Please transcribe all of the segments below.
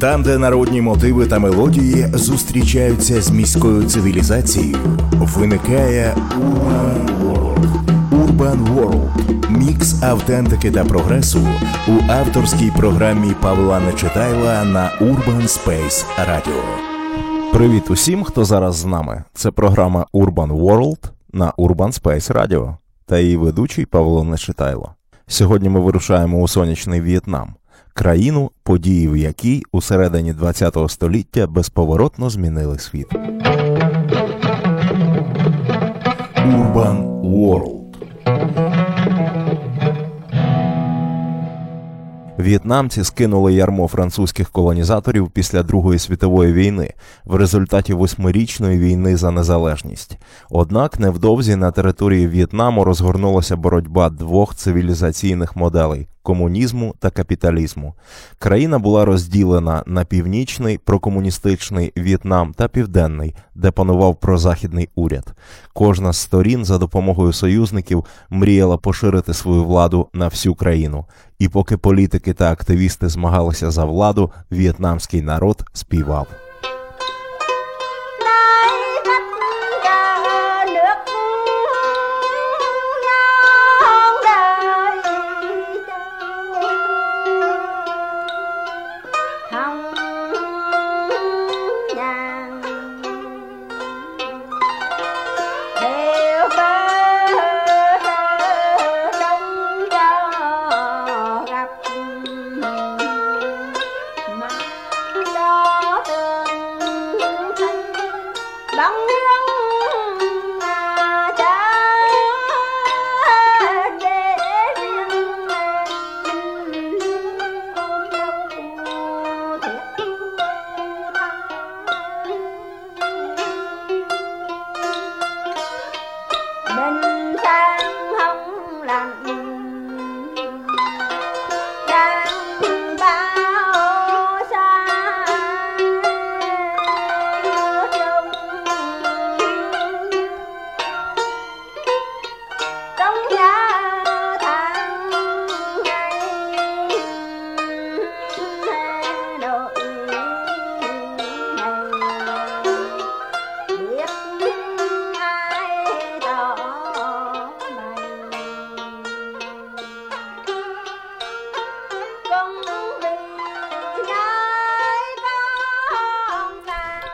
Там, де народні мотиви та мелодії зустрічаються з міською цивілізацією, виникає Urban World. Urban World – мікс автентики та прогресу у авторській програмі Павла Нечитайла на Urban Space Radio. Привіт усім, хто зараз з нами. Це програма Urban World на Urban Space Radio та її ведучий Павло Нечитайло. Сьогодні ми вирушаємо у сонячний В'єтнам країну, події в якій у середині ХХ століття безповоротно змінили світ. Urban World В'єтнамці скинули ярмо французьких колонізаторів після Другої світової війни в результаті восьмирічної війни за незалежність. Однак невдовзі на території В'єтнаму розгорнулася боротьба двох цивілізаційних моделей комунізму та капіталізму. Країна була розділена на північний прокомуністичний В'єтнам та південний, де панував прозахідний уряд. Кожна з сторін за допомогою союзників мріяла поширити свою владу на всю країну. І поки політики та активісти змагалися за владу, в'єтнамський народ співав.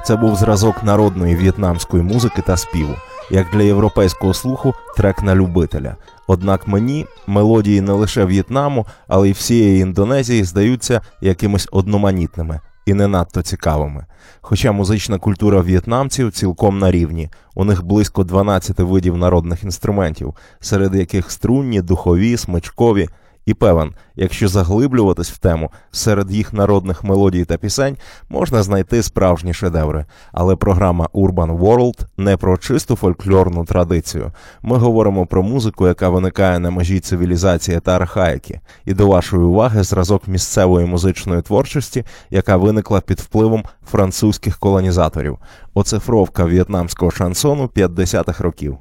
Це був зразок народної в'єтнамської музики та співу, як для європейського слуху, трек на любителя. Однак мені мелодії не лише В'єтнаму, але й всієї Індонезії здаються якимись одноманітними і не надто цікавими. Хоча музична культура в'єтнамців цілком на рівні, у них близько 12 видів народних інструментів, серед яких струнні, духові, смичкові. І певен, якщо заглиблюватись в тему серед їх народних мелодій та пісень, можна знайти справжні шедеври. Але програма Urban World не про чисту фольклорну традицію. Ми говоримо про музику, яка виникає на межі цивілізації та архаїки, і до вашої уваги зразок місцевої музичної творчості, яка виникла під впливом французьких колонізаторів. Оцифровка в'єтнамського шансону 50-х років.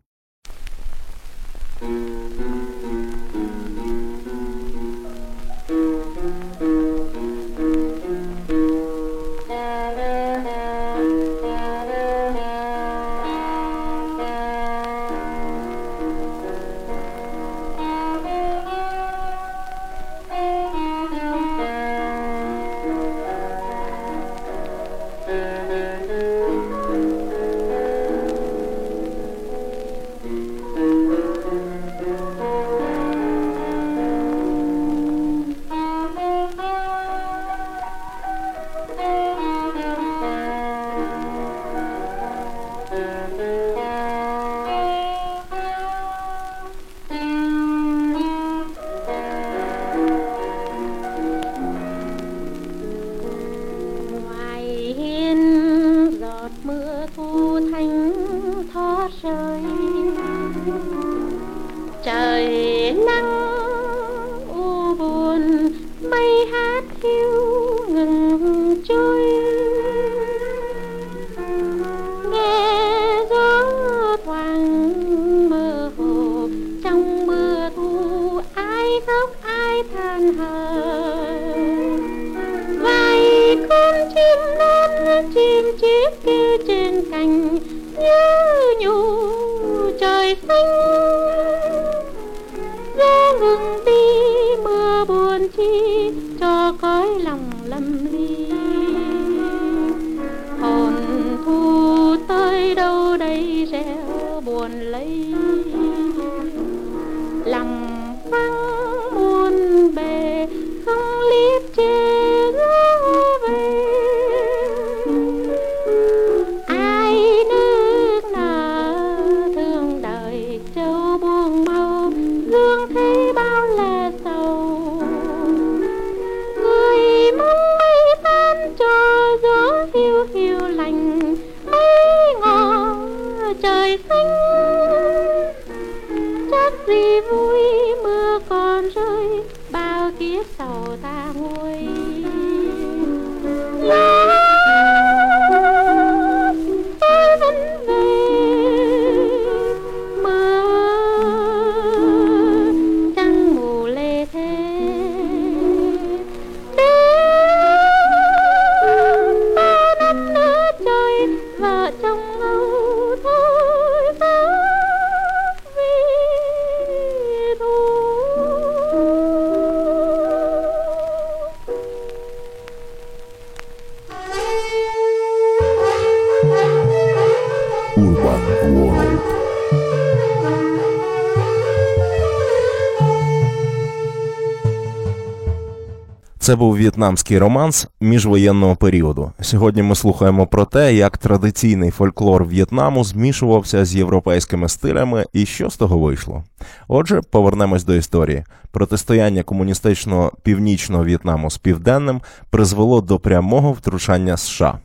Це був в'єтнамський романс міжвоєнного періоду. Сьогодні ми слухаємо про те, як традиційний фольклор В'єтнаму змішувався з європейськими стилями і що з того вийшло. Отже, повернемось до історії. Протистояння комуністичного північного В'єтнаму з південним призвело до прямого втручання США.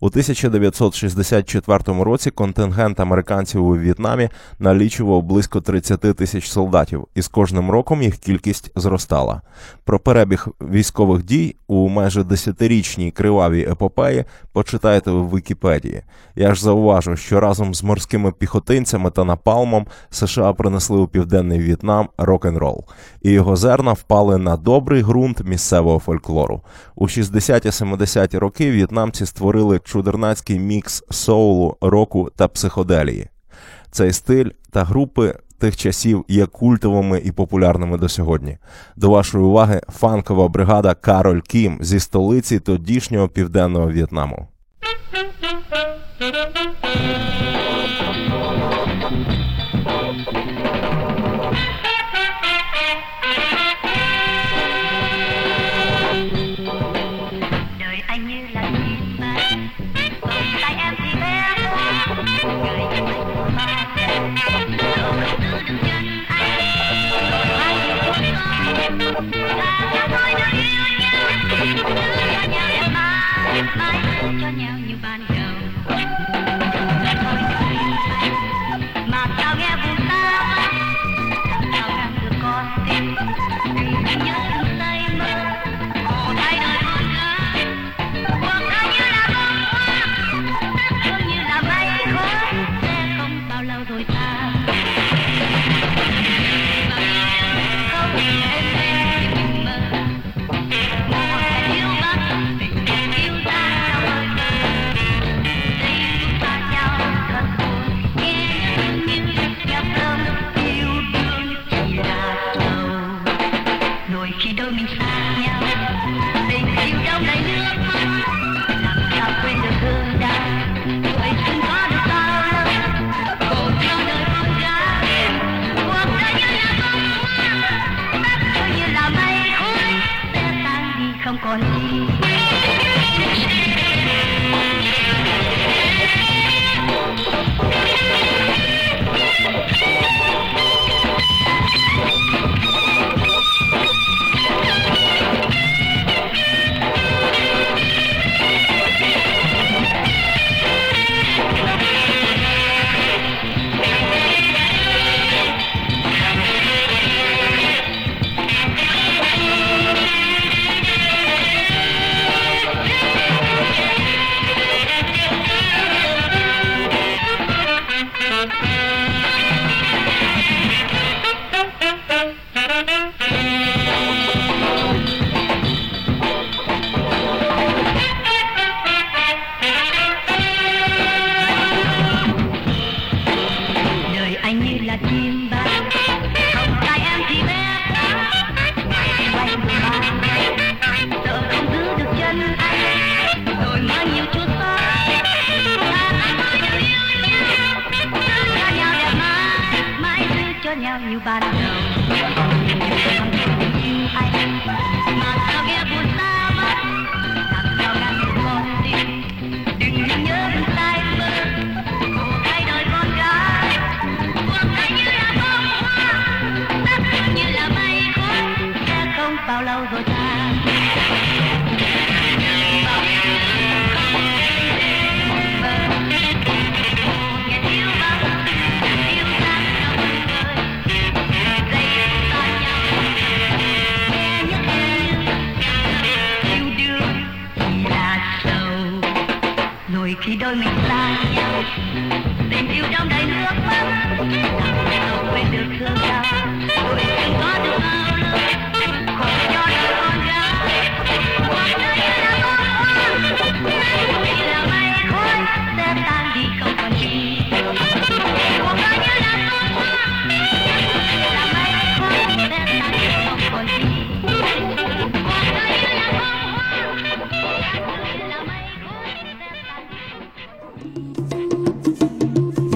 У 1964 році контингент американців у В'єтнамі налічував близько 30 тисяч солдатів, і з кожним роком їх кількість зростала. Про перебіг військових дій у майже десятирічній кривавій епопеї почитайте в Вікіпедії. Я ж зауважу, що разом з морськими піхотинцями та напалмом США принесли у південний В'єтнам рок-н-рол, і його зерна впали на добрий ґрунт місцевого фольклору. У 60-70-ті роки в'єтнамці створили чудернацький мікс соулу, року та психоделії. Цей стиль та групи тих часів є культовими і популярними до сьогодні. До вашої уваги фанкова бригада Кароль Кім зі столиці тодішнього південного В'єтнаму.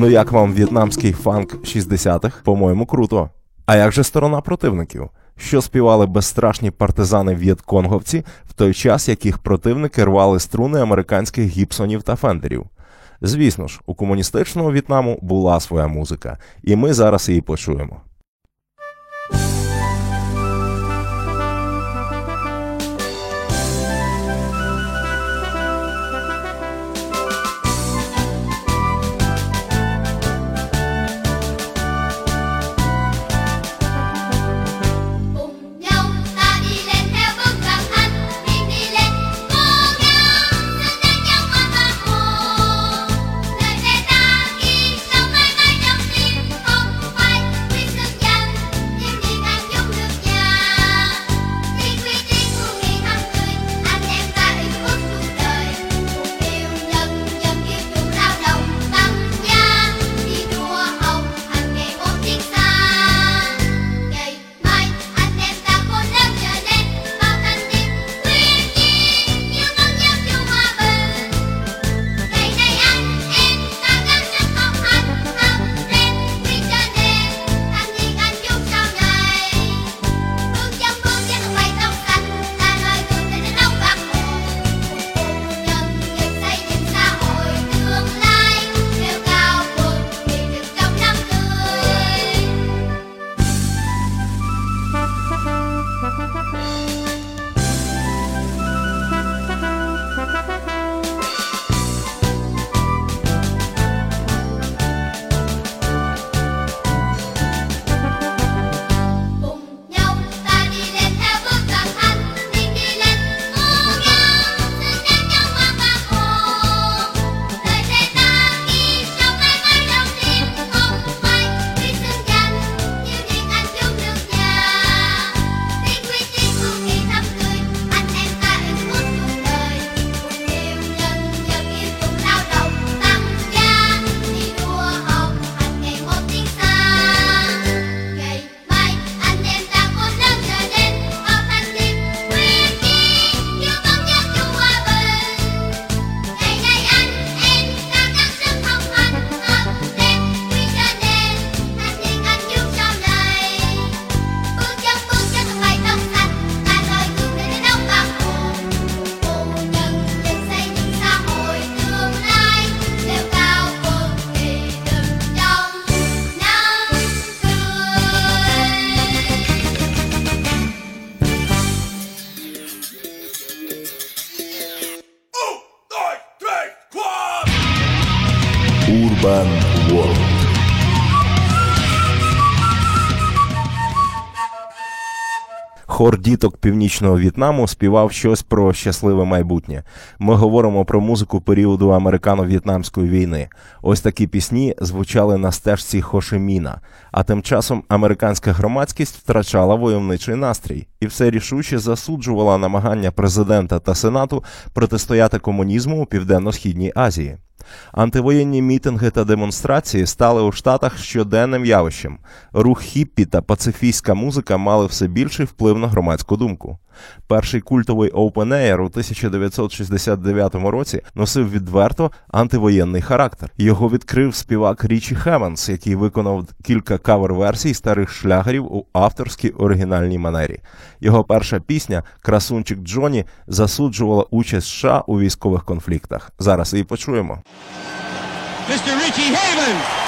Ну як вам в'єтнамський фанк 60-х? По-моєму, круто. А як же сторона противників? Що співали безстрашні партизани в'єтконговці в той час, яких противники рвали струни американських гіпсонів та фендерів? Звісно ж, у комуністичного В'єтнаму була своя музика, і ми зараз її почуємо. хор діток північного В'єтнаму співав щось про щасливе майбутнє. Ми говоримо про музику періоду американо-в'єтнамської війни. Ось такі пісні звучали на стежці Хошеміна. А тим часом американська громадськість втрачала войовничий настрій і все рішуче засуджувала намагання президента та сенату протистояти комунізму у південно-східній Азії. Антивоєнні мітинги та демонстрації стали у Штатах щоденним явищем. Рух хіппі та пацифійська музика мали все більший вплив на громадську думку. Перший культовий Open Air у 1969 році носив відверто антивоєнний характер. Його відкрив співак Річі Хеменс, який виконав кілька кавер-версій старих шлягерів у авторській оригінальній манері. Його перша пісня Красунчик Джоні засуджувала участь США у військових конфліктах. Зараз її почуємо. Mr. Richie Havens.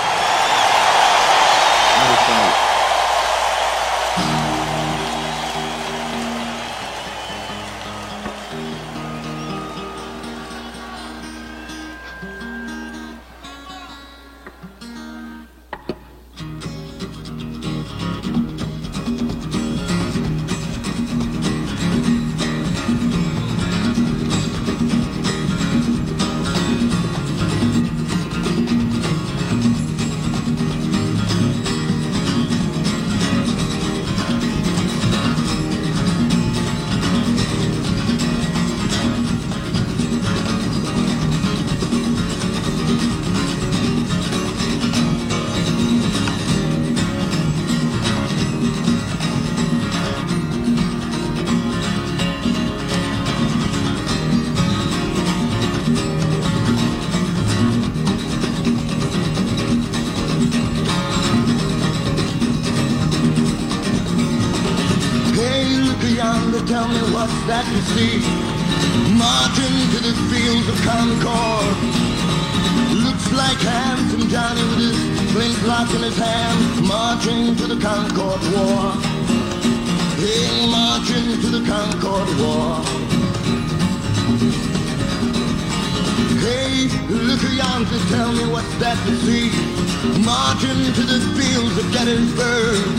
Gettysburg.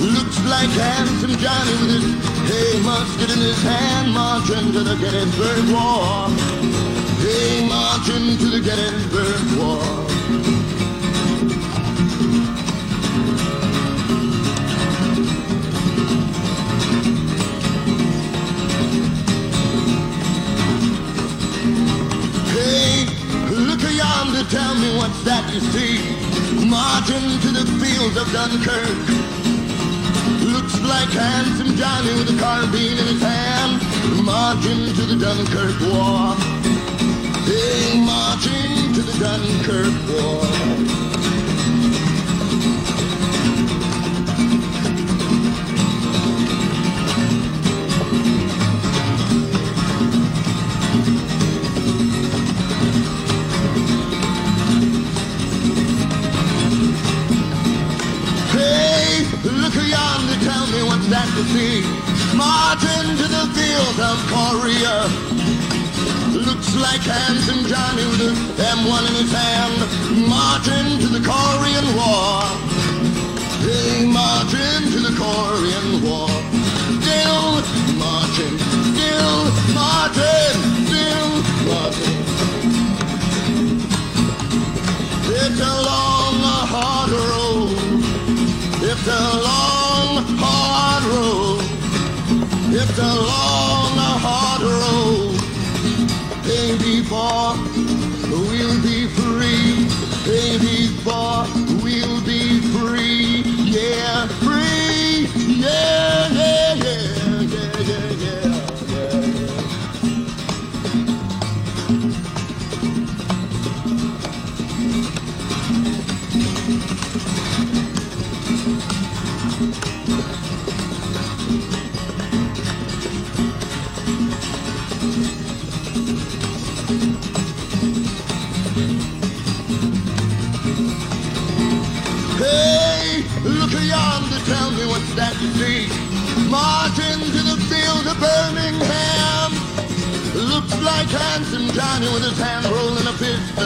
Looks like handsome Johnny with his hay musket in his hand, marching to the Gettysburg War. Hey, marching to the Gettysburg War. Hey, look yonder, tell me what's that you see? Marching to the fields of Dunkirk. Looks like handsome Johnny with a carbine in his hand, marching to the Dunkirk War. Hey, marching to the Dunkirk War. To? Marching to the field of Korea. Looks like handsome Johnny with the M1 in his hand, marching to the Korean War. Hey, marching to the Korean War. Still marching, still marching, still marching. It's a long, hard road. It's a long, It's a long, hard road. Hey, before we'll be free. Hey, before we'll be free. Yeah, free. Yeah, yeah, yeah, yeah, yeah, yeah. yeah. Handsome Johnny with his hand rolling a fist.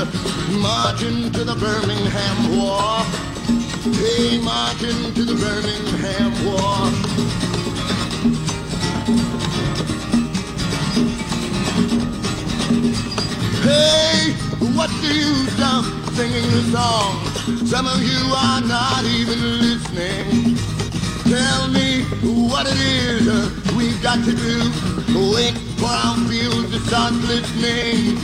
Marching to the Birmingham War. Hey, marching to the Birmingham War. Hey, what do you stop singing the song? Some of you are not even listening. Tell me what it is uh, we've got to do. Wait for our fields start glistening.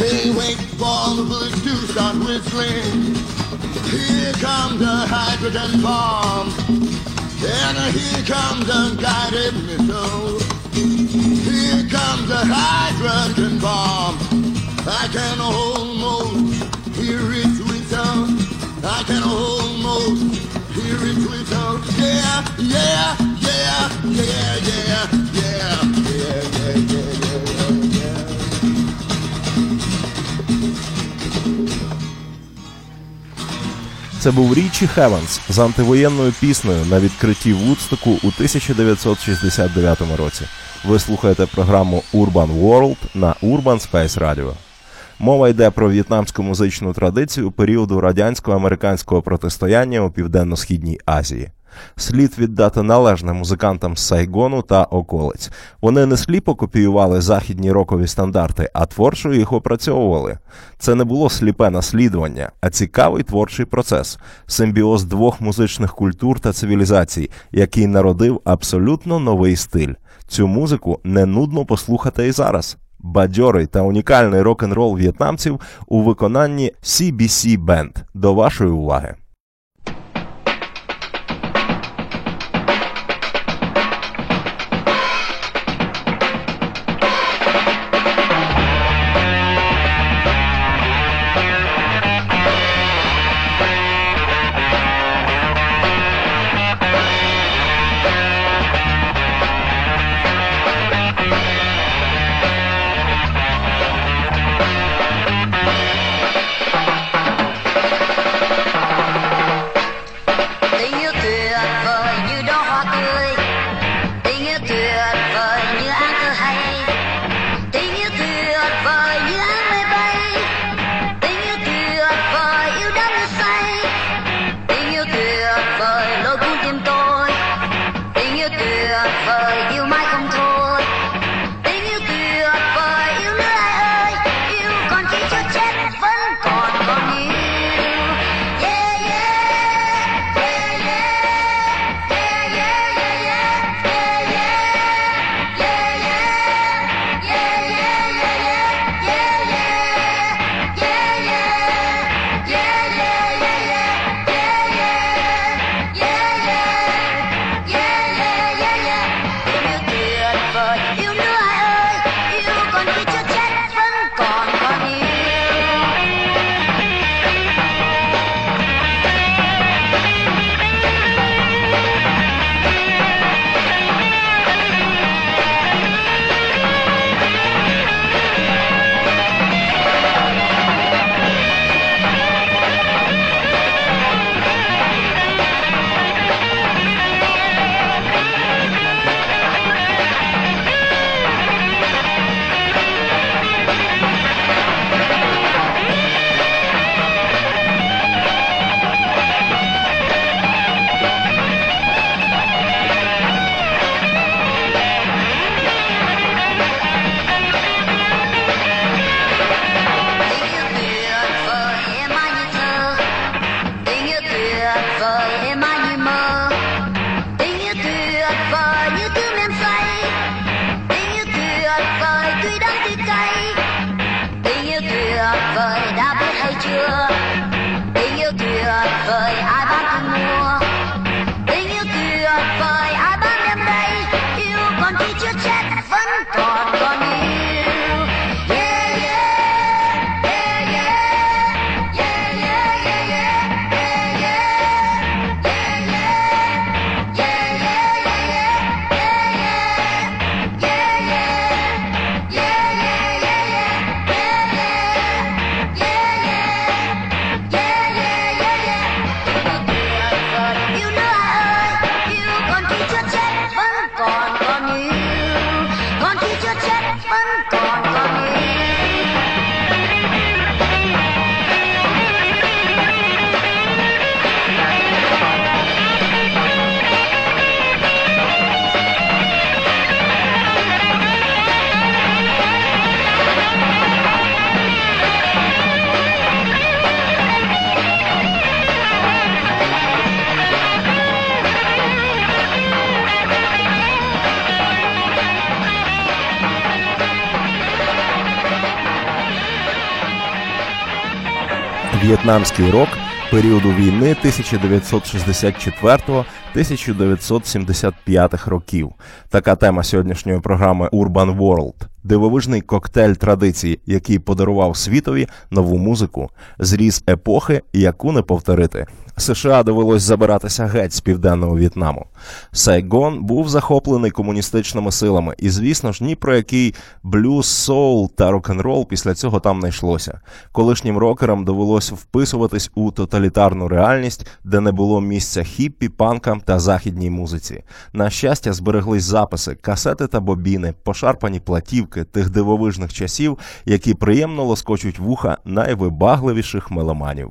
Hey, wait for the bullets to start whistling. Here comes the hydrogen bomb. And here comes a guided missile. Here comes a hydrogen bomb. I can almost hear its whistle. I can almost hear its whistle. Yeah, yeah, yeah, yeah, yeah, yeah, yeah, yeah, yeah, Це був Річі Хевенс з антивоєнною піснею на відкритті Вудстоку у 1969 році. Ви слухаєте програму Urban World на Urban Space Radio. Мова йде про в'єтнамську музичну традицію періоду радянсько-американського протистояння у південно-східній Азії. Слід віддати належне музикантам з Сайгону та околиць. Вони не сліпо копіювали західні рокові стандарти, а творчо їх опрацьовували. Це не було сліпе наслідування, а цікавий творчий процес, симбіоз двох музичних культур та цивілізацій, який народив абсолютно новий стиль. Цю музику не нудно послухати і зараз. Бадьорий та унікальний рок-н-рол в'єтнамців у виконанні CBC Band. До вашої уваги. В'єтнамський рок періоду війни 1964 1975 років. Така тема сьогоднішньої програми Urban World – дивовижний коктейль традицій, який подарував світові нову музику, зріз епохи, яку не повторити. США довелось забиратися геть з південного В'єтнаму. Сайгон був захоплений комуністичними силами, і, звісно ж, ні про який блюз, соул та рок-н-рол після цього там не йшлося. Колишнім рокерам довелось вписуватись у тоталітарну реальність, де не було місця хіппі, панкам та західній музиці. На щастя, збереглись записи, касети та бобіни, пошарпані платівки тих дивовижних часів, які приємно лоскочуть вуха найвибагливіших меломанів.